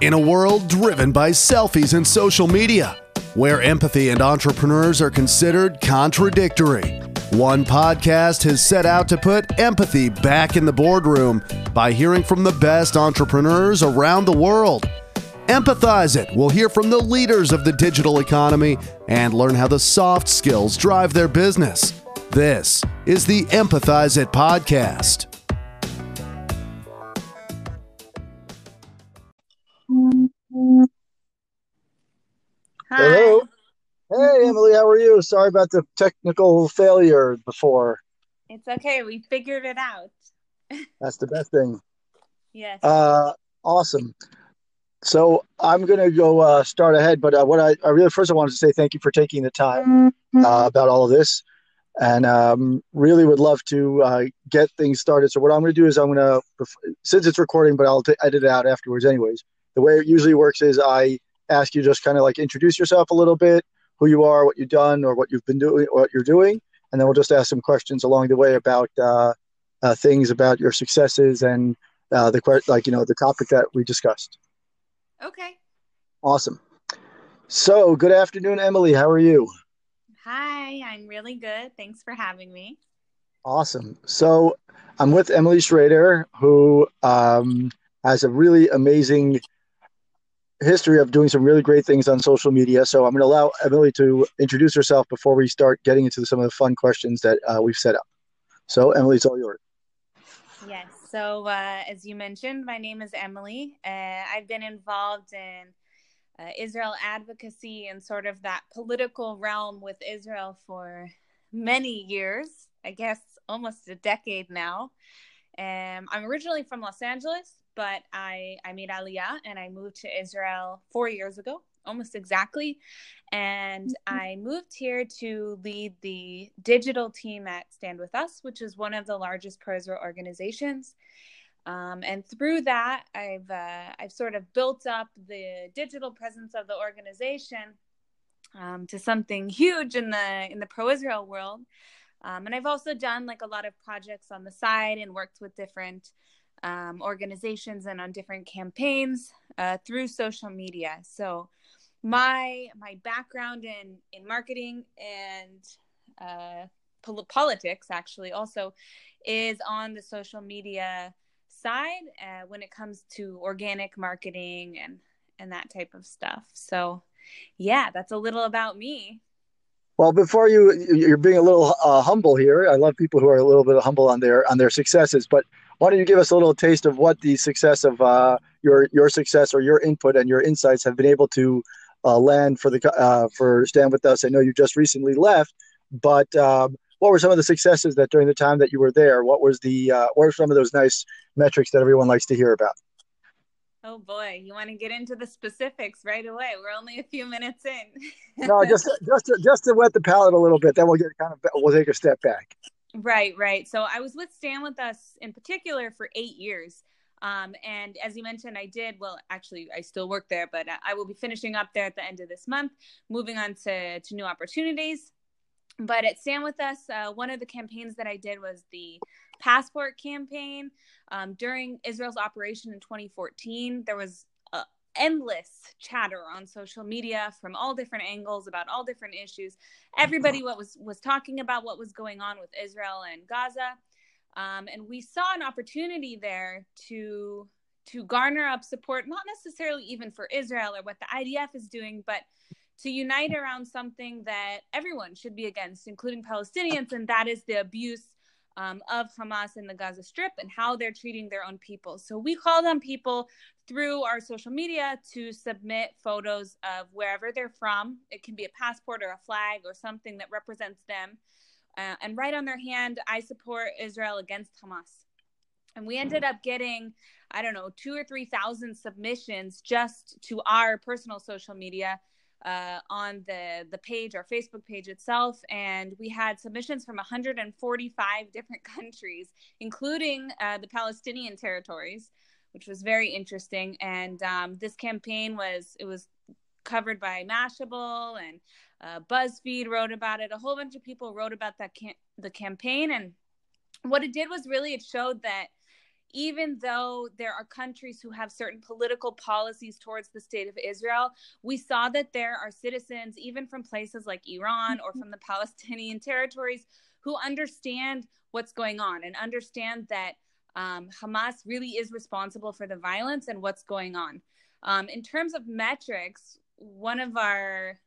In a world driven by selfies and social media, where empathy and entrepreneurs are considered contradictory, one podcast has set out to put empathy back in the boardroom by hearing from the best entrepreneurs around the world. Empathize It will hear from the leaders of the digital economy and learn how the soft skills drive their business. This is the Empathize It podcast. Hi. Hello. Hey, Emily, how are you? Sorry about the technical failure before. It's okay. We figured it out. That's the best thing. Yes. Uh, awesome. So I'm gonna go uh, start ahead, but uh, what I, I really first I wanted to say thank you for taking the time uh, about all of this, and um, really would love to uh, get things started. So what I'm gonna do is I'm gonna since it's recording, but I'll t- edit it out afterwards, anyways. The way it usually works is I ask you just kind of like introduce yourself a little bit, who you are, what you've done, or what you've been doing, what you're doing, and then we'll just ask some questions along the way about uh, uh, things about your successes and uh, the que- like you know the topic that we discussed. okay. Awesome. So, good afternoon, Emily. How are you? Hi. I'm really good. Thanks for having me. Awesome. So, I'm with Emily Schrader, who um, has a really amazing history of doing some really great things on social media. So, I'm going to allow Emily to introduce herself before we start getting into some of the fun questions that uh, we've set up. So, Emily, it's all yours. Yes. So, uh, as you mentioned, my name is Emily. Uh, I've been involved in uh, Israel advocacy and sort of that political realm with Israel for many years, I guess almost a decade now. Um, I'm originally from Los Angeles, but I, I made Aliyah and I moved to Israel four years ago, almost exactly. And I moved here to lead the digital team at Stand With Us, which is one of the largest pro Israel organizations. Um, and through that, I've uh, I've sort of built up the digital presence of the organization um, to something huge in the in the pro Israel world. Um, and I've also done like a lot of projects on the side and worked with different um, organizations and on different campaigns uh, through social media. So my my background in in marketing and uh, pol- politics actually also is on the social media side uh, when it comes to organic marketing and and that type of stuff. So yeah, that's a little about me. Well, before you, you're being a little uh, humble here. I love people who are a little bit humble on their on their successes. But why don't you give us a little taste of what the success of uh, your your success or your input and your insights have been able to uh, land for the uh, for stand with us? I know you just recently left, but um, what were some of the successes that during the time that you were there? What was the uh, what are some of those nice metrics that everyone likes to hear about? Oh boy, you want to get into the specifics right away. We're only a few minutes in. no, just just to, just to wet the palate a little bit. Then we'll get kind of we'll take a step back. Right, right. So I was with Stand with Us in particular for eight years. Um, and as you mentioned, I did, well, actually, I still work there, but I will be finishing up there at the end of this month, moving on to, to new opportunities. But at Stand With Us, uh, one of the campaigns that I did was the passport campaign. Um, during Israel's operation in 2014, there was endless chatter on social media from all different angles about all different issues. Everybody what was was talking about what was going on with Israel and Gaza, um, and we saw an opportunity there to to garner up support, not necessarily even for Israel or what the IDF is doing, but to unite around something that everyone should be against, including Palestinians, and that is the abuse um, of Hamas in the Gaza Strip and how they're treating their own people. So we called on people through our social media to submit photos of wherever they're from. It can be a passport or a flag or something that represents them. Uh, and write on their hand, I support Israel against Hamas. And we ended up getting, I don't know, two or 3,000 submissions just to our personal social media uh, on the the page, our Facebook page itself, and we had submissions from 145 different countries, including uh, the Palestinian territories, which was very interesting. And um, this campaign was it was covered by Mashable and uh, BuzzFeed wrote about it. A whole bunch of people wrote about that cam- the campaign, and what it did was really it showed that even though there are countries who have certain political policies towards the state of Israel, we saw that there are citizens, even from places like Iran or from the Palestinian territories, who understand what's going on and understand that um, Hamas really is responsible for the violence and what's going on. Um, in terms of metrics, one of our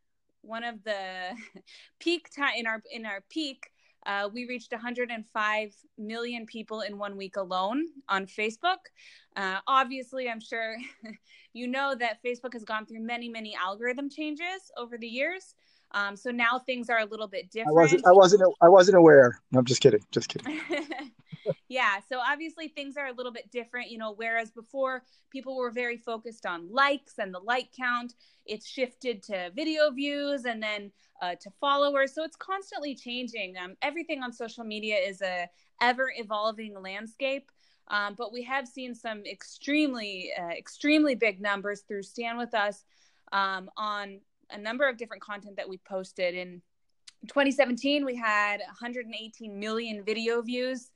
one of the peak time in our in our peak uh, we reached 105 million people in one week alone on Facebook. Uh, obviously, I'm sure you know that Facebook has gone through many, many algorithm changes over the years. Um, so now things are a little bit different. I wasn't. I wasn't. I wasn't aware. No, I'm just kidding. Just kidding. yeah. So obviously things are a little bit different. You know, whereas before people were very focused on likes and the like count, it's shifted to video views and then uh, to followers. So it's constantly changing. Um, everything on social media is a ever evolving landscape. Um, but we have seen some extremely, uh, extremely big numbers through Stand With Us um, on a number of different content that we posted. In 2017, we had 118 million video views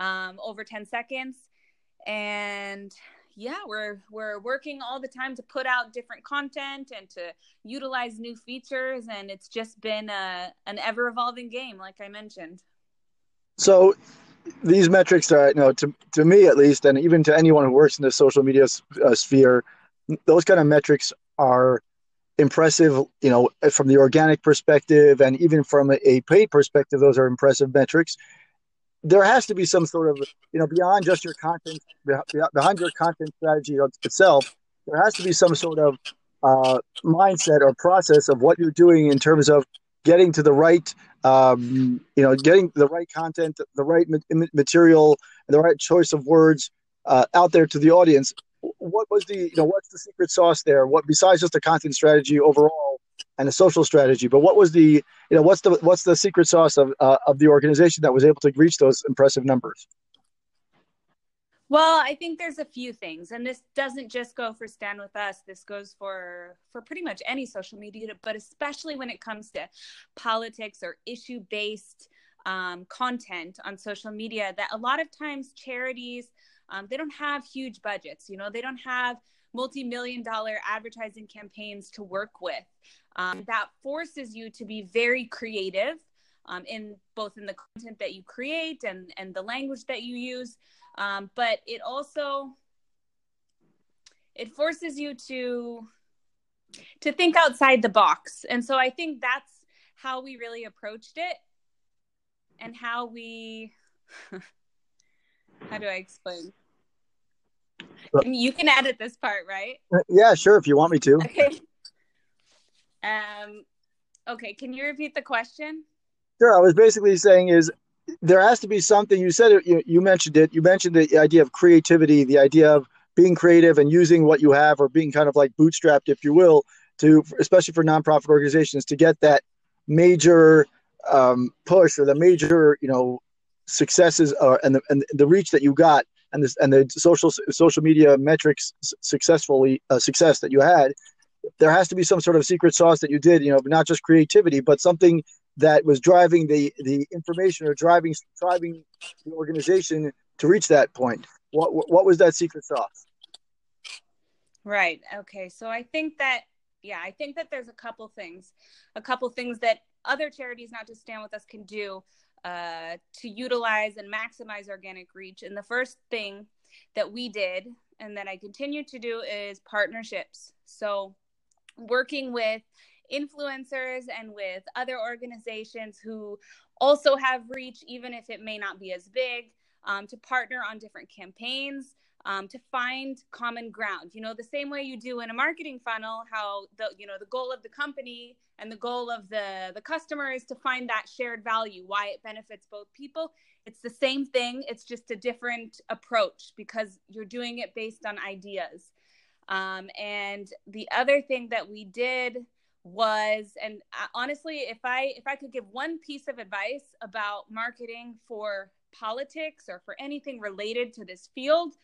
um, over 10 seconds. And yeah, we're we're working all the time to put out different content and to utilize new features, and it's just been a, an ever evolving game, like I mentioned. So these metrics are, you know, to to me at least, and even to anyone who works in the social media uh, sphere, those kind of metrics are impressive, you know, from the organic perspective and even from a, paid perspective, those are impressive metrics. There has to be some sort of, you know, beyond just your content, behind your content strategy itself, there has to be some sort of uh, mindset or process of what you're doing in terms of getting to the right, um, you know, getting the right content, the right material, the right choice of words uh, out there to the audience what was the you know what's the secret sauce there? What besides just the content strategy overall and the social strategy, but what was the you know what's the what's the secret sauce of uh, of the organization that was able to reach those impressive numbers? Well, I think there's a few things, and this doesn't just go for Stand with Us. This goes for for pretty much any social media, but especially when it comes to politics or issue based um, content on social media. That a lot of times charities um, they don't have huge budgets you know they don't have multi-million dollar advertising campaigns to work with. Um, that forces you to be very creative um, in both in the content that you create and and the language that you use. Um, but it also it forces you to to think outside the box. And so i think that's how we really approached it and how we how do I explain? You can edit this part, right? Yeah, sure. If you want me to. Okay. Um. Okay. Can you repeat the question? Sure. I was basically saying is there has to be something. You said it. You, you mentioned it. You mentioned the idea of creativity, the idea of being creative and using what you have, or being kind of like bootstrapped, if you will, to especially for nonprofit organizations to get that major um, push or the major you know successes are and the and the reach that you got and this and the social social media metrics successfully uh, success that you had there has to be some sort of secret sauce that you did you know not just creativity but something that was driving the the information or driving driving the organization to reach that point. What what was that secret sauce? Right. Okay. So i think that yeah i think that there's a couple things a couple things that other charities not to stand with us can do uh, to utilize and maximize organic reach. And the first thing that we did and that I continue to do is partnerships. So, working with influencers and with other organizations who also have reach, even if it may not be as big, um, to partner on different campaigns um, to find common ground. You know, the same way you do in a marketing funnel, how the you know the goal of the company and the goal of the the customer is to find that shared value, why it benefits both people. It's the same thing. It's just a different approach because you're doing it based on ideas. Um, and the other thing that we did was and uh, honestly if i if i could give one piece of advice about marketing for politics or for anything related to this field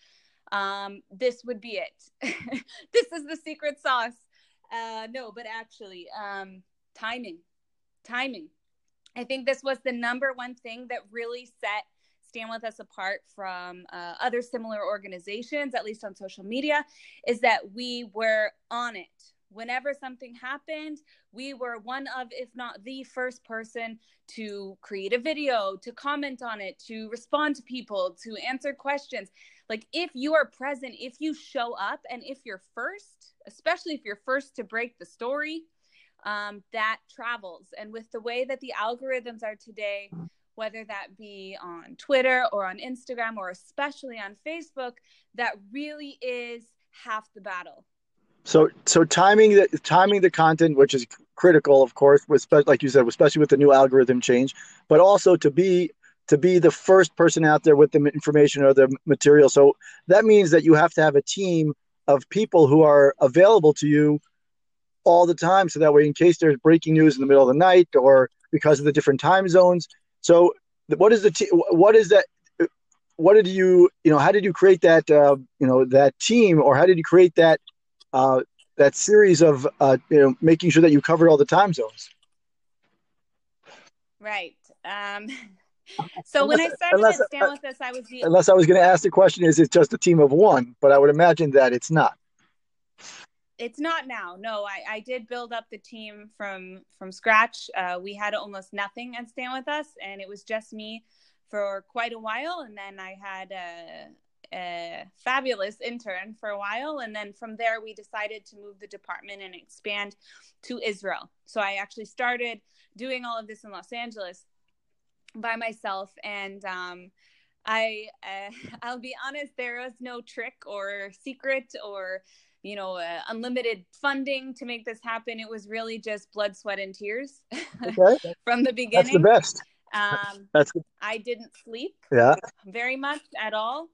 um, this would be it. this is the secret sauce. Uh, no, but actually, um, timing, timing. I think this was the number one thing that really set stand with us apart from uh, other similar organizations, at least on social media, is that we were on it. Whenever something happened, we were one of, if not the first person to create a video, to comment on it, to respond to people, to answer questions. Like, if you are present, if you show up, and if you're first, especially if you're first to break the story, um, that travels. And with the way that the algorithms are today, whether that be on Twitter or on Instagram or especially on Facebook, that really is half the battle. So, so timing the timing the content, which is critical, of course, with like you said, especially with the new algorithm change, but also to be to be the first person out there with the information or the material. So that means that you have to have a team of people who are available to you all the time so that way in case there's breaking news in the middle of the night or because of the different time zones so what is the te- what is that what did you you know how did you create that uh, you know that team or how did you create that uh, that series of uh, you know making sure that you covered all the time zones. Right. Um so unless, when I started unless, at Stand With Us, I was the unless I was going to ask the question, is it just a team of one? But I would imagine that it's not. It's not now. No I, I did build up the team from from scratch. Uh, we had almost nothing at stand with us and it was just me for quite a while. And then i had a, fabulous intern for a while and then from there we decided to move the department and expand to israel so i actually started doing all of this in los angeles by myself and um, I uh, I'll be honest, there was no trick or secret or you know, uh, unlimited funding to make this happen. It was really just blood, sweat, and tears okay. from the beginning. That's the best. Um, That's. I didn't sleep. Yeah. Very much at all.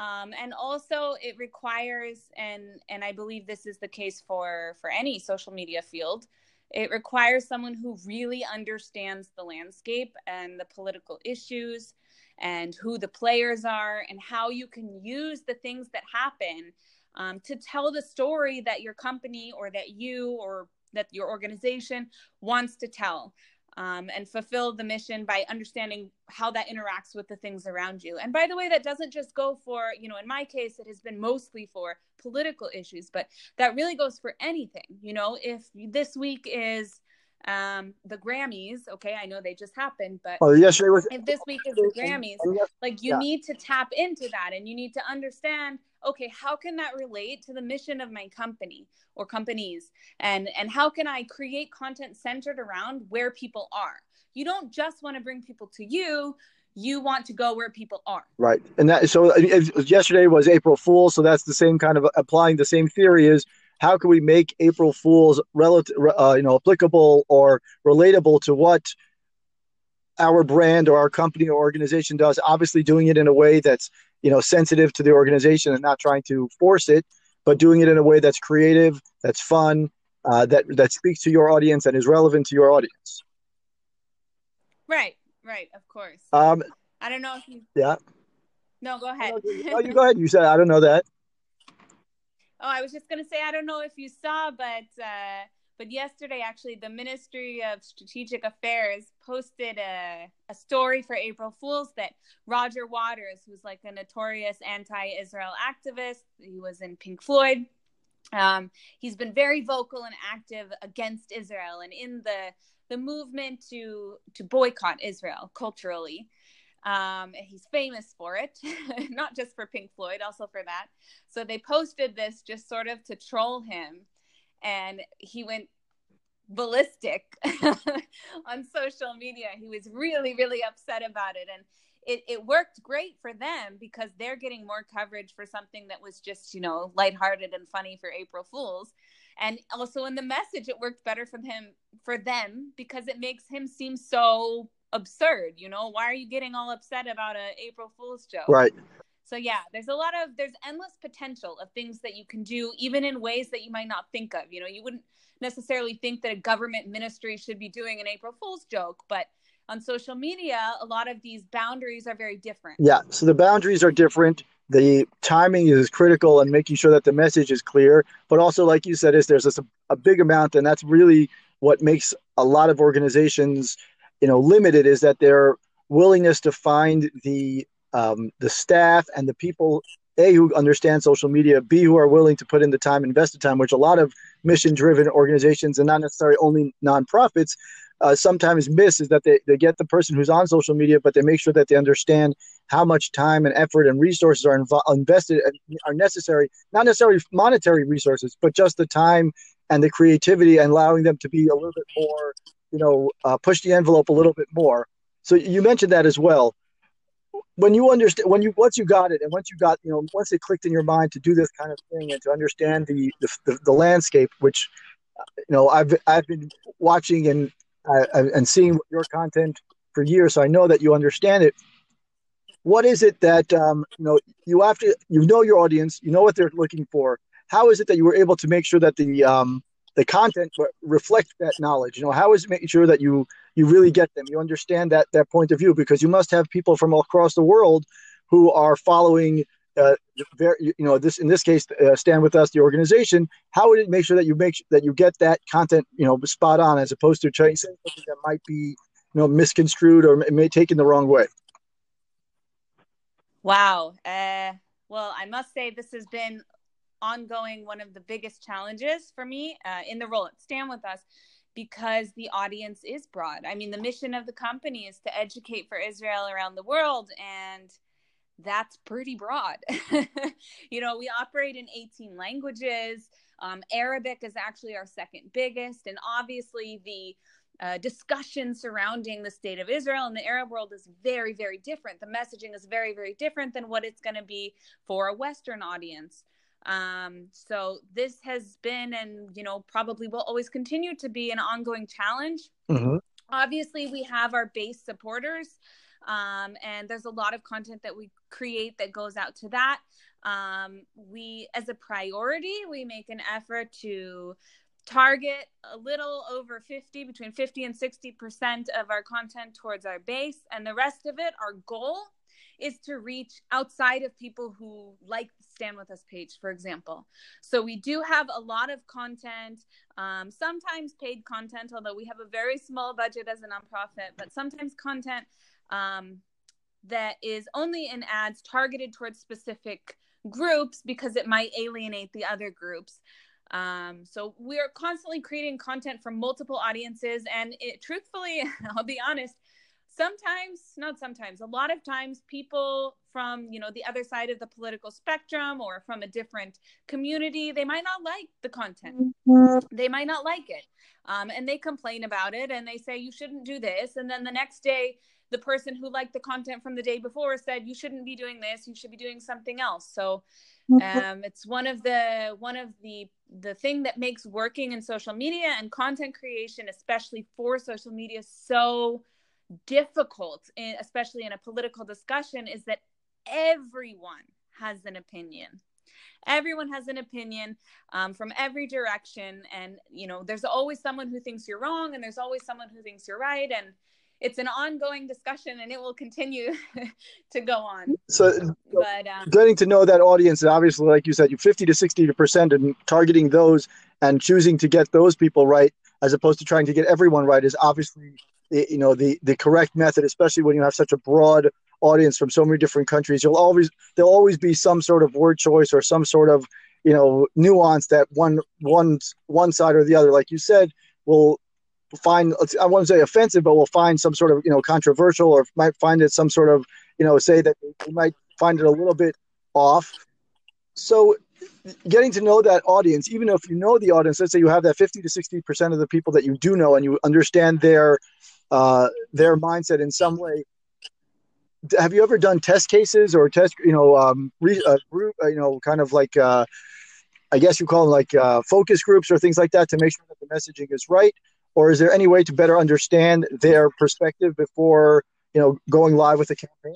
Um, and also it requires, and and I believe this is the case for for any social media field. It requires someone who really understands the landscape and the political issues and who the players are and how you can use the things that happen um, to tell the story that your company or that you or that your organization wants to tell um, and fulfill the mission by understanding how that interacts with the things around you. And by the way, that doesn't just go for, you know, in my case, it has been mostly for political issues, but that really goes for anything. You know, if this week is um the grammys okay i know they just happened but oh yesterday was if this week is the grammys like you yeah. need to tap into that and you need to understand okay how can that relate to the mission of my company or companies? And and how can i create content centered around where people are? You don't just want to bring people to you you want to go where people are. Right. And that so yesterday was april fool so that's the same kind of applying the same theory is how can we make April Fools relative, uh, you know, applicable or relatable to what our brand or our company or organization does? Obviously, doing it in a way that's you know sensitive to the organization and not trying to force it, but doing it in a way that's creative, that's fun, uh, that that speaks to your audience and is relevant to your audience. Right, right, of course. Um, I don't know if you. Yeah. No, go ahead. oh, you go ahead. You said I don't know that. Oh, I was just gonna say I don't know if you saw, but uh, but yesterday actually the Ministry of Strategic Affairs posted a, a story for April Fools that Roger Waters, who's like a notorious anti-Israel activist, he was in Pink Floyd. Um, he's been very vocal and active against Israel and in the the movement to to boycott Israel culturally. Um, he's famous for it, not just for Pink Floyd, also for that. So they posted this just sort of to troll him, and he went ballistic on social media. He was really, really upset about it, and it, it worked great for them because they're getting more coverage for something that was just you know lighthearted and funny for April Fools. And also in the message, it worked better for him for them because it makes him seem so absurd you know why are you getting all upset about a april fool's joke right so yeah there's a lot of there's endless potential of things that you can do even in ways that you might not think of. You know you wouldn't necessarily think that a government ministry should be doing an april fool's joke but on social media a lot of these boundaries are very different. Yeah so the boundaries are different. The timing is critical and making sure that the message is clear but also like you said is there's a, a big amount and that's really what makes a lot of organizations you know limited is that their willingness to find the um, the staff and the people a who understand social media, b who are willing to put in the time, invest the time, which a lot of mission-driven organizations and not necessarily only nonprofits uh, sometimes miss is that they, they get the person who's on social media, but they make sure that they understand how much time and effort and resources are invo- invested are necessary, not necessarily monetary resources, but just the time and the creativity and allowing them to be a little bit more, you know, uh, push the envelope a little bit more. So you mentioned that as well. When you understand, when you once you got it, and once you got, you know, once it clicked in your mind to do this kind of thing and to understand the the, the, the landscape, which you know I've I've been watching and uh, and seeing your content for years, so I know that you understand it. What is it that um, you know you have to you know your audience, you know what they're looking for. How is it that you were able to make sure that the um, the content reflect that knowledge? You know, how is it making sure that you you really get them, you understand that that point of view because you must have people from across the world who are following uh, you know, this in this case, uh, stand with us, the organization. How would it make sure that you make that you get that content, you know, spot on, as opposed to saying something that might be, you know, misconstrued or may taken the wrong way? Wow. Uh, well, I must say this has been ongoing one of the biggest challenges for me uh, in the role at Stand with Us because the audience is broad. I mean, the mission of the company is to educate for Israel around the world and that's pretty broad. you know, we operate in 18 languages. Um, Arabic is actually our second biggest. And obviously, the uh, discussion surrounding the state of Israel and the Arab world is very, very different. The messaging is very, very different than what it's going to be for a Western audience. Um, so this has been, and you know, probably will always continue to be an ongoing challenge. Mm-hmm. Obviously, we have our base supporters um, and there's a lot of content that we create that goes out to that. Um, we, as a priority, we make an effort to target a little over 50 between 50 and 60 percent of our content towards our base and the rest of it our goal is to reach outside of people who like the stand with us page for example so we do have a lot of content um, sometimes paid content although we have a very small budget as a nonprofit but sometimes content um, that is only in ads targeted towards specific groups because it might alienate the other groups. Um, so we're constantly creating content for multiple audiences, and it truthfully, I'll be honest, sometimes, not sometimes, a lot of times people from you know the other side of the political spectrum or from a different community they might not like the content. Mm-hmm. they might not like it. Um, and they complain about it and they say you shouldn't do this. And then the next day the person who liked the content from the day before said you shouldn't be doing this. You should be doing something else. So mm-hmm. um, it's one of the one of the the thing that makes working in social media and content creation especially for social media so difficult in, especially in a political discussion is that everyone has an opinion. Everyone has an opinion um, from every direction. And you know there's always someone who thinks you're wrong and there's always someone who thinks you're right. And it's an ongoing discussion and it will continue to go on. So, but um, getting to know that audience, and obviously, like you said, you 50 to 60 percent, and targeting those and choosing to get those people right, as opposed to trying to get everyone right, is obviously you know the the correct method, especially when you have such a broad audience from so many different countries. You'll always there'll always be some sort of word choice or some sort of you know nuance that one one one side or the other, like you said, will find I won't say offensive, but will find some sort of you know controversial or might find it some sort of you know say that they might find it a little bit off. So getting to know that audience, even if you know the audience, let's say you have that 50 to 60 percent of the people that you do know and you understand their uh, their mindset in some way. Have you ever done test cases or test, you know, um, re, uh, uh, you know, kind of like, uh, I guess you call them like uh, focus groups or things like that to make sure that the messaging is right? or is there any way to better understand their perspective before you know going live with the campaign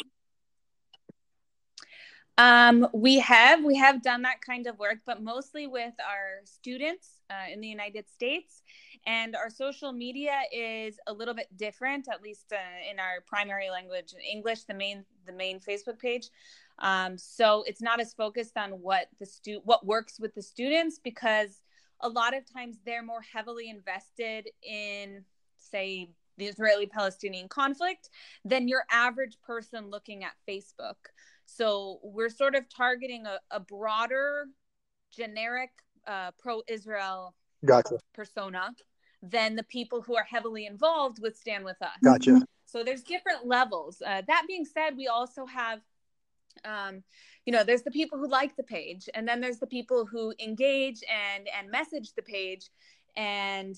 um, we have we have done that kind of work but mostly with our students uh, in the united states and our social media is a little bit different at least uh, in our primary language english the main the main facebook page um, so it's not as focused on what the stu what works with the students because a lot of times they're more heavily invested in say the Israeli Palestinian conflict than your average person looking at Facebook. So we're sort of targeting a, a broader, generic uh, pro Israel gotcha. persona than the people who are heavily involved with Stand With Us. Gotcha. So there's different levels. Uh, that being said, we also have um, you know there's the people who like the page and then there's the people who engage and and message the page and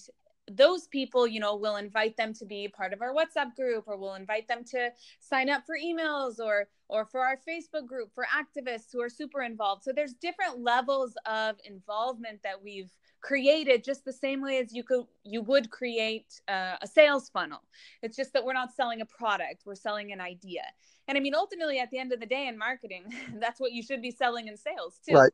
those people you know we'll invite them to be part of our whatsapp group or we'll invite them to sign up for emails or or for our facebook group for activists who are super involved so there's different levels of involvement that we've created just the same way as you could you would create uh, a sales funnel it's just that we're not selling a product we're selling an idea and i mean ultimately at the end of the day in marketing that's what you should be selling in sales too right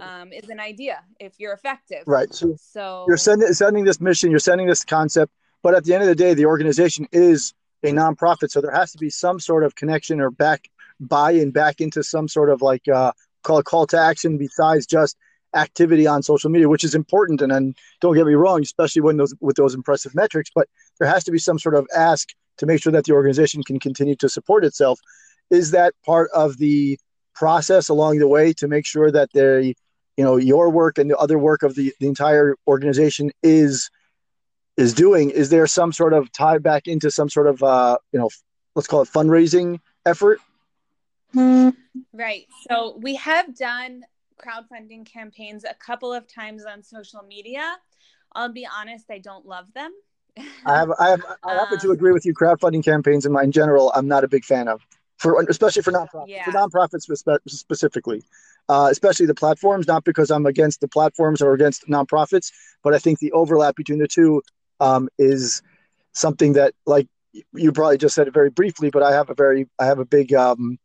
um, is an idea if you're effective. Right. So, so you're sending sending this mission, you're sending this concept, but at the end of the day, the organization is a nonprofit, so there has to be some sort of connection or back buy-in back into some sort of like uh, call call to action besides just activity on social media, which is important. And then don't get me wrong, especially when those with those impressive metrics, but there has to be some sort of ask to make sure that the organization can continue to support itself. Is that part of the process along the way to make sure that they you know your work and the other work of the, the entire organization is is doing is there some sort of tie back into some sort of uh you know let's call it fundraising effort right so we have done crowdfunding campaigns a couple of times on social media. I'll be honest i don't love them. I have i have i happen um, to agree with you. Crowdfunding campaigns in, my, in general i'm not a big fan of for especially for nonprofits yeah. for nonprofits specifically. Uh, especially the platforms not because i'm against the platforms or against nonprofits but i think the overlap between the two um, is something that like you probably just said it very briefly but i have a very i have a big um,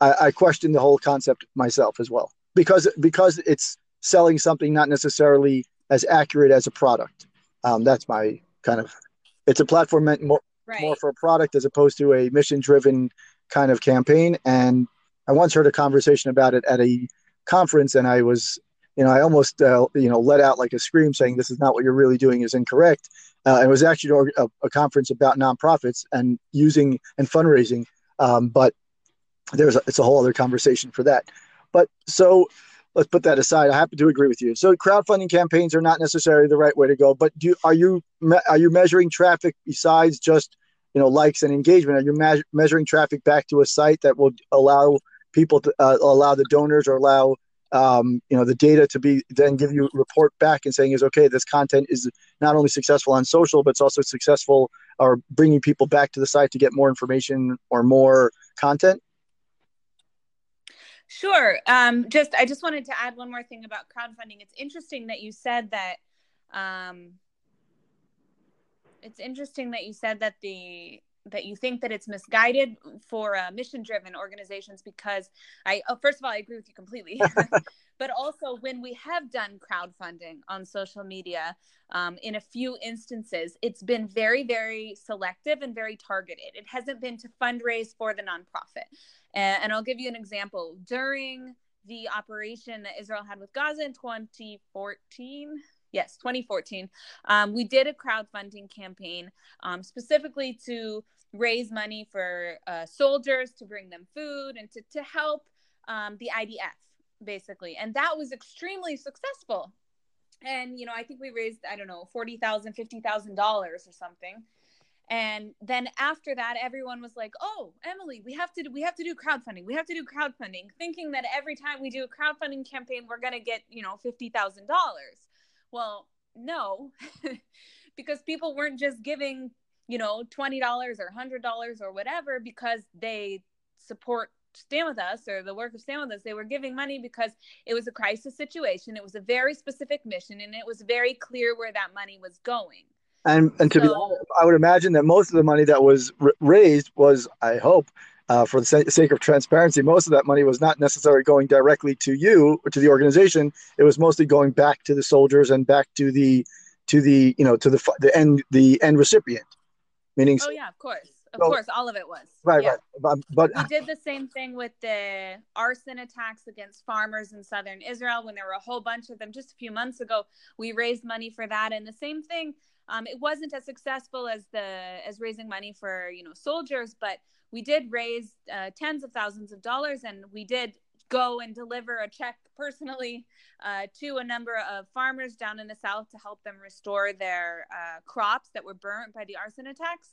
I, I question the whole concept myself as well because because it's selling something not necessarily as accurate as a product um, that's my kind of it's a platform meant more, right. more for a product as opposed to a mission driven kind of campaign. And I once heard a conversation about it at a conference, and I was, you know, I almost, uh, you know, let out like a scream saying, "This is not what you're really doing is incorrect." Uh, it was actually a, a, conference about nonprofits and using and fundraising, um, but there's a, it's a whole other conversation for that. But so let's put that aside. I happen to agree with you. So crowdfunding campaigns are not necessarily the right way to go. But do are you are you measuring traffic besides just you know likes and engagement? Are you me- measuring traffic back to a site that will allow people to uh, allow the donors or allow um, you know the data to be then give you report back and saying is okay this content is not only successful on social but it's also successful or bringing people back to the site to get more information or more content sure um, just i just wanted to add one more thing about crowdfunding it's interesting that you said that um, it's interesting that you said that the that you think that it's misguided for uh, mission driven organizations because I oh, first of all I agree with you completely. but also when we have done crowdfunding on social media um, in a few instances it's been very very selective and very targeted. It hasn't been to fundraise for the nonprofit. And, and i'll give you an example. During the operation that israel had with gaza in 2014 yes 2014 um, we did a crowdfunding campaign um, specifically to raise money for uh, soldiers to bring them food and to, to help um, the idf basically. And that was extremely successful. And you know i think we raised i don't know $40000 $50000 or something. And then after that everyone was like oh emily we have to we have to do crowdfunding. We have to do crowdfunding thinking that every time we do a crowdfunding campaign we're to get you know $50000 well, no, because people weren't just giving, you know, $20 or $100 or whatever because they support Stand With Us or the work of Stand With Us. They were giving money because it was a crisis situation. It was a very specific mission and it was very clear where that money was going. And, and to so, be honest, I would imagine that most of the money that was r- raised was, I hope, uh, for the sake of transparency, most of that money was not necessarily going directly to you or to the organization. It was mostly going back to the soldiers and back to the to the you know to the the end the end recipient. Meaning, oh yeah, of course, of so, course, all of it was. Right, yeah. right. But, we did the same thing with the arson attacks against farmers in southern Israel when there were a whole bunch of them just a few months ago. We raised money for that, and the same thing. Um, it wasn't as successful as the as raising money for you know soldiers, but we did raise uh, tens of thousands of dollars, and we did go and deliver a check personally uh, to a number of farmers down in the south to help them restore their uh, crops that were burnt by the arson attacks.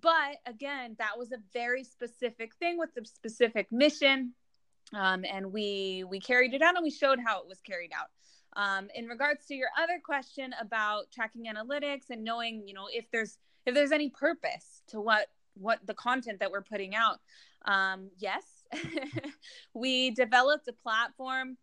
But again, that was a very specific thing with a specific mission, um, and we we carried it out and we showed how it was carried out. Um, in regards to your other question about tracking analytics and knowing, you know, if there's if there's any purpose to what what the content that we're putting out, um, yes, we developed a platform.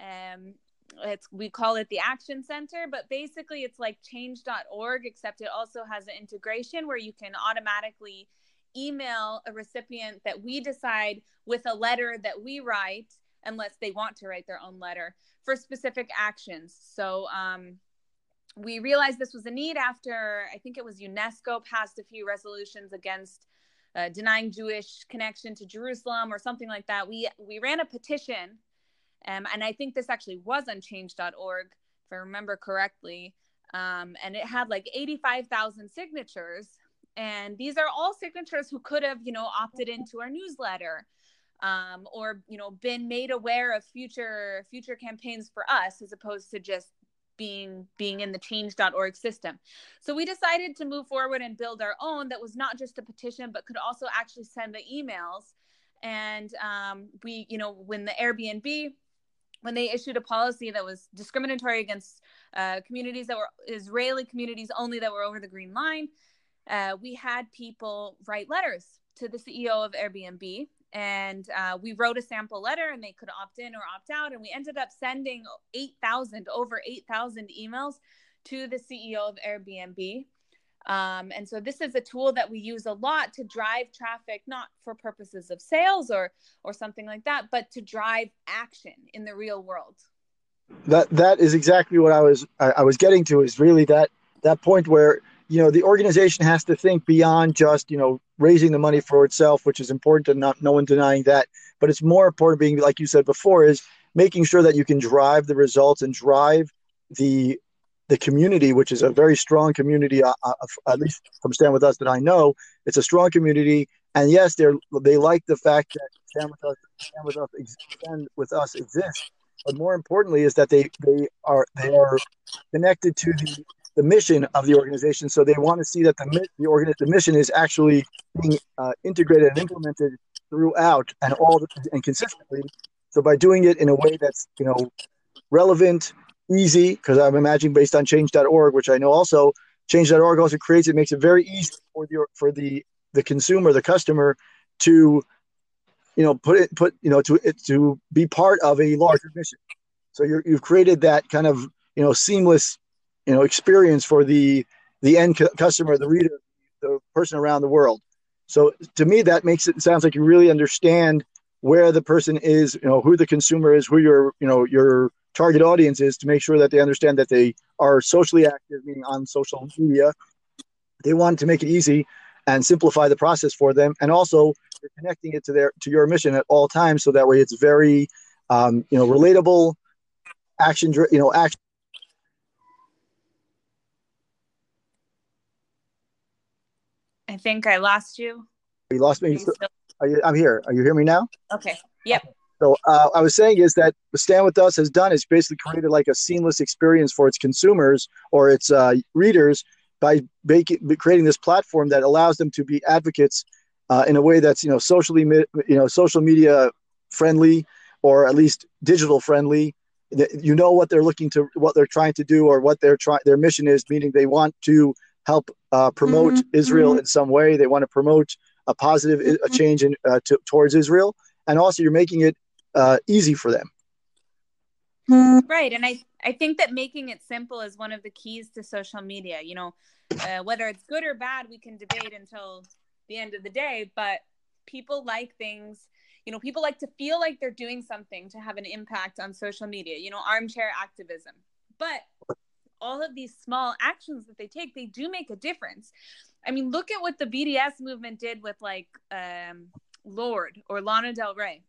Um, it's we call it the Action Center, but basically it's like change.org, except it also has an integration where you can automatically email a recipient that we decide with a letter that we write, unless they want to write their own letter for specific actions. So um, we realized this was a need after I think it was UNESCO passed a few resolutions against uh, denying Jewish connection to Jerusalem or something like that. We we ran a petition, um, and I think this actually was on Change.org, if I remember correctly, um, and it had like eighty five thousand signatures. And these are all signatures who could have, you know, opted into our newsletter, um, or you know, been made aware of future future campaigns for us, as opposed to just being being in the change.org system. So we decided to move forward and build our own that was not just a petition but could also actually send the emails. And um, we you know when the airbnb when they issued a policy that was discriminatory against uh, communities that were israeli communities only that were over the green line uh, we had people write letters to the ceo of airbnb and uh, we wrote a sample letter and they could opt in or opt out. And we ended up sending 8000 over 8000 emails to the ceo of airbnb um, and so this is a tool that we use a lot to drive traffic not for purposes of sales or or something like that but to drive action in the real world. That that is exactly what i was I, I was getting to is really that that point where you know the organization has to think beyond just you know raising the money for itself which is important and not no one denying that. But it's more important being like you said before is making sure that you can drive the results and drive the the community which is a very strong community uh, uh, at least from stand with us that i know it's a strong community and yes they're they like the fact that stand with us stand with us stand with us exists but more importantly is that they they are they are connected to the the mission of the organization. So they want to see that the the, organ, the mission is actually being uh, integrated and implemented throughout and all the, and consistently. So by doing it in a way that's you know relevant, easy, because I'm imagining based on Change.org, which I know also Change.org also creates it makes it very easy for the for the the consumer, the customer, to you know put it put you know to it to be part of a larger mission. So you have created that kind of you know seamless you know experience for the the end customer, the reader, the person around the world. So to me, that makes it sounds like you really understand where the person is, you know, who the consumer is, who your you know your target audience is, to make sure that they understand that they are socially active, meaning on social media. They want to make it easy and simplify the process for them, and also you're connecting it to their to your mission at all times, so that way it's very um, you know relatable, action you know action I think I lost you. You lost me. You Are you, I'm here. Are you hearing me now? Okay. Yep. So uh, I was saying is that Stand With Us has done is basically created like a seamless experience for its consumers or its uh, readers by making, creating this platform that allows them to be advocates uh, in a way that's you know socially you know social media friendly or at least digital friendly. You know what they're looking to, what they're trying to do, or what their try their mission is. Meaning they want to help uh, promote mm-hmm. Israel mm-hmm. in some way. They want to promote a positive a mm-hmm. change in, uh, to, towards Israel, and also you're making it uh, easy for them. Right, and I I think that making it simple is one of the keys to social media. You know, uh, whether it's good or bad, we can debate until the end of the day. But people like things. You know, people like to feel like they're doing something to have an impact on social media. You know, armchair activism. But all of these small actions that they take, they do make a difference. I mean, look at what the BDS movement did with like um, Lorde or Lana Del Rey.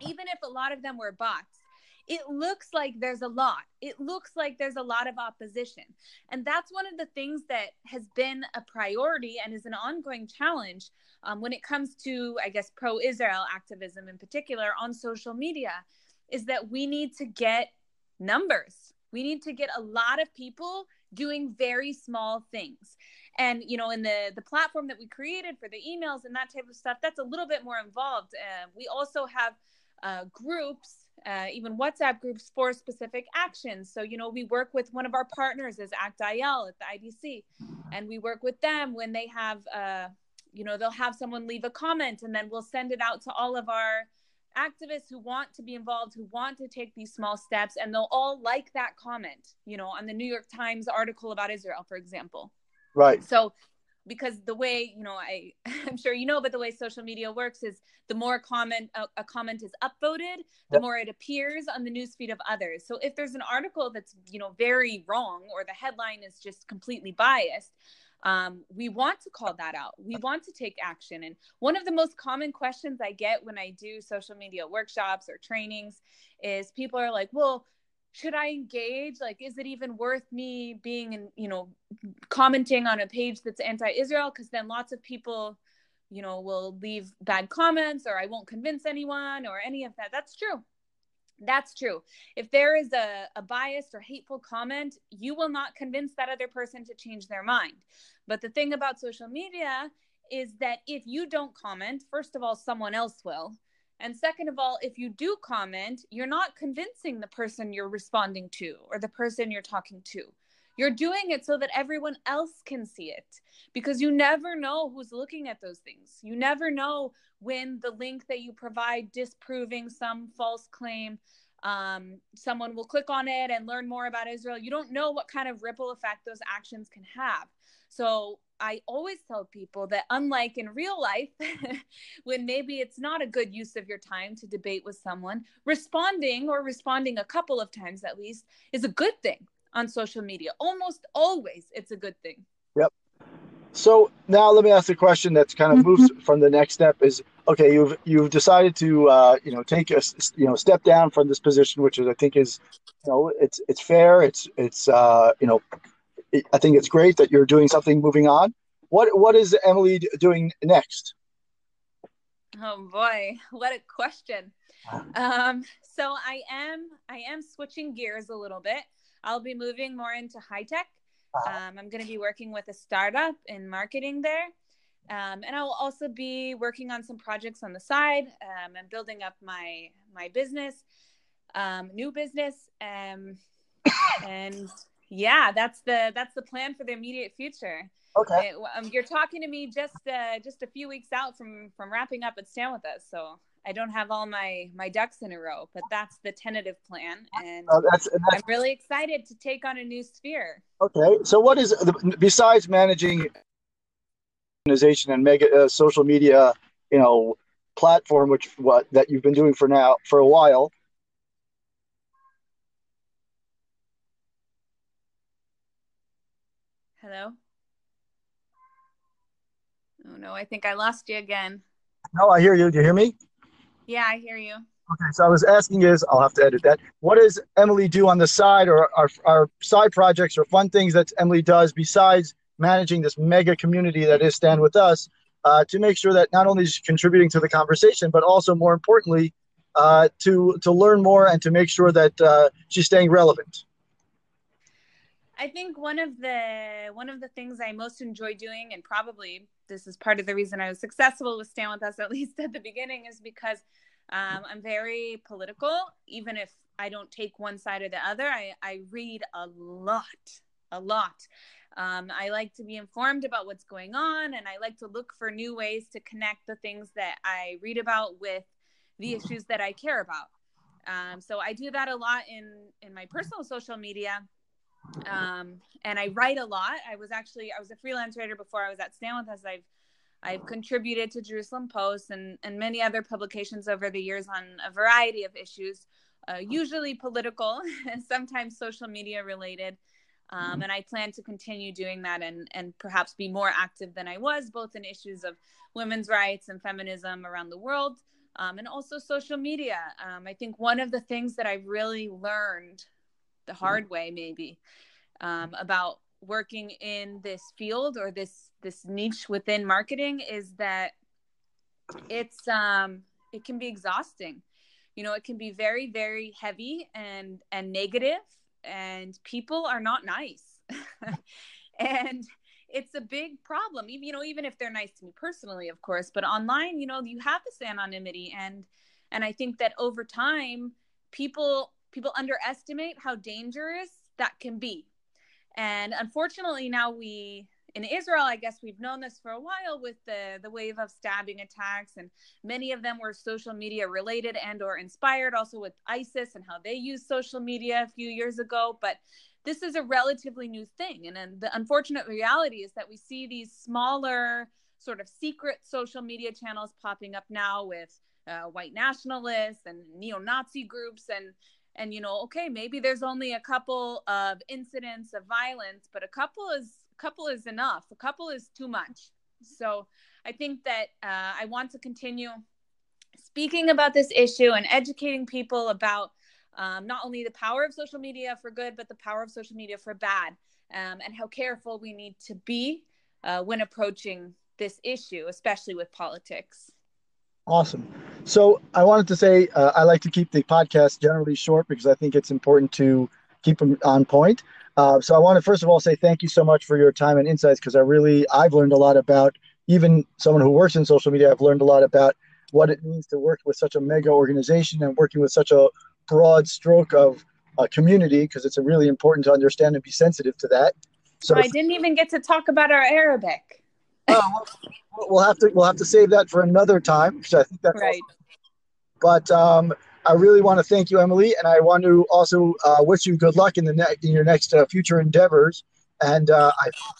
Even if a lot of them were bots, it looks like there's a lot. It looks like there's a lot of opposition. And that's one of the things that has been a priority and is an ongoing challenge um, when it comes to, I guess, pro Israel activism in particular on social media, is that we need to get numbers. We need to get a lot of people doing very small things and you know in the the platform that we created for the emails and that type of stuff that's a little bit more involved uh, we also have uh, groups uh, even whatsapp groups for specific actions so you know we work with one of our partners is ACT-IL at the idc and we work with them when they have uh, you know they'll have someone leave a comment and then we'll send it out to all of our activists who want to be involved who want to take these small steps and they'll all like that comment you know on the new york times article about israel for example Right. So because the way you know i i'm sure you know but the way social media works is the more comment a, a comment is upvoted the yep. more it appears on the newsfeed of others. So if there's an article that's you know very wrong or the headline is just completely biased um, we want to call that out. We want to take action. And one of the most common questions i get when i do social media workshops or trainings is people are like well should I engage? Like, is it even worth me being in, you know, commenting on a page that's anti Israel? Because then lots of people, you know, will leave bad comments or I won't convince anyone or any of that. That's true. That's true. If there is a, a biased or hateful comment, you will not convince that other person to change their mind. But the thing about social media is that if you don't comment, first of all, someone else will. And second of all, if you do comment, you're not convincing the person you're responding to or the person you're talking to. You're doing it so that everyone else can see it because you never know who's looking at those things. You never know when the link that you provide disproving some false claim, um, someone will click on it and learn more about Israel. You don't know what kind of ripple effect those actions can have. So I always tell people that, unlike in real life, when maybe it's not a good use of your time to debate with someone, responding or responding a couple of times at least is a good thing on social media. Almost always, it's a good thing. Yep. So now let me ask the question that's kind of moves mm-hmm. from the next step is okay you've you've decided to uh, you know take a you know step down from this position which is I think is you know it's it's fair it's it's uh, you know I think it's great that you're doing something moving on. What what is Emily doing next? Oh boy, what a question. Um, so I am I am switching gears a little bit. I'll be moving more into high tech. Um, I'm going to be working with a startup in marketing there. Um, and I will also be working on some projects on the side um, and building up my my business, um, new business, um, and yeah, that's the that's the plan for the immediate future. Okay. It, um, you're talking to me just uh, just a few weeks out from from wrapping up at Stand with Us, so I don't have all my my ducks in a row, but that's the tentative plan, and, uh, that's, that's, I'm really excited to take on a new sphere. Okay, so what is besides managing organization and mega uh, social media, you know, platform, which what that you've been doing for now for a while? Hello? Oh no, I think I lost you again. No, I hear you. Do you hear me? Yeah, I hear you. Okay, so I was asking is, I'll have to edit that. What does Emily do on the side or our, our side projects or fun things that Emily does besides managing this mega community that is Stand With Us uh, to make sure that not only is contributing to the conversation, but also more importantly, uh, to, to learn more and to make sure that uh, she's staying relevant? I think one of the one of the things I most enjoy doing, and probably this is part of the reason I was successful with Stand with Us at least at the beginning, is because um, I'm very political. Even if I don't take one side or the other, I, I read a lot, a lot. Um, I like to be informed about what's going on, and I like to look for new ways to connect the things that I read about with the issues that I care about. Um, so I do that a lot in in my personal social media um, and I write a lot. I was actually I was a freelance writer before I was at Stand with Us. I've I've contributed to Jerusalem Post and and many other publications over the years on a variety of issues, uh, usually political, and sometimes social media related. Um, and I plan to continue doing that and, and perhaps be more active than I was, both in issues of women's rights and feminism around the world, um, and also social media. Um, I think one of the things that I've really learned the hard way, maybe, um, about working in this field or this this niche within marketing is that it's um it can be exhausting. You know it can be very very heavy and and negative and people are not nice. And it's a big problem. Even you know even if they're nice to me personally of course but online you know you have this anonymity. And and i think that over time people people underestimate how dangerous that can be. And unfortunately now we in Israel, I guess we've known this for a while with the the wave of stabbing attacks, and many of them were social media related and or inspired, also with ISIS and how they used social media a few years ago. But this is a relatively new thing, and, and the unfortunate reality is that we see these smaller, sort of secret social media channels popping up now with uh, white nationalists and neo-Nazi groups. And and you know okay maybe there's only a couple of incidents of violence but a couple is couple is enough. A couple is too much. So I think that uh, I want to continue speaking about this issue and educating people about um, not only the power of social media for good, but the power of social media for bad, um, and how careful we need to be uh, when approaching this issue, especially with politics. Awesome. So I wanted to say uh, I like to keep the podcast generally short because I think it's important to keep them on point. Uh, so I want to first of all say thank you so much for your time and insights because I really I've learned a lot about even someone who works in social media. I've learned a lot about what it means to work with such a mega organization and working with such a broad stroke of a community because it's really important to understand and be sensitive to that. So I didn't even get to talk about our Arabic. Oh, we'll have to we'll have to save that for another time because I think that's right. Awesome. But um, I really want to thank you, Emily, and I want to also uh, wish you good luck in the ne- in your next uh, future endeavors. And uh, I hope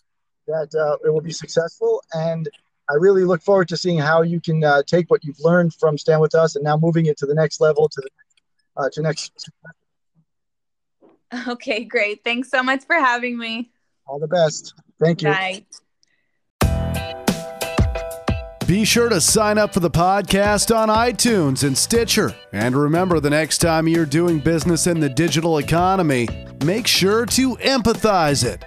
that uh, it will be successful. And I really look forward to seeing how you can uh, take what you've learned from Stand with Us and now moving it to the next level to the uh, to next. Okay, great. Thanks so much for having me. All the best. Thank you. Bye. Be sure to sign up for the podcast on iTunes and Stitcher. And remember, the next time you're doing business in the digital economy, make sure to empathize it.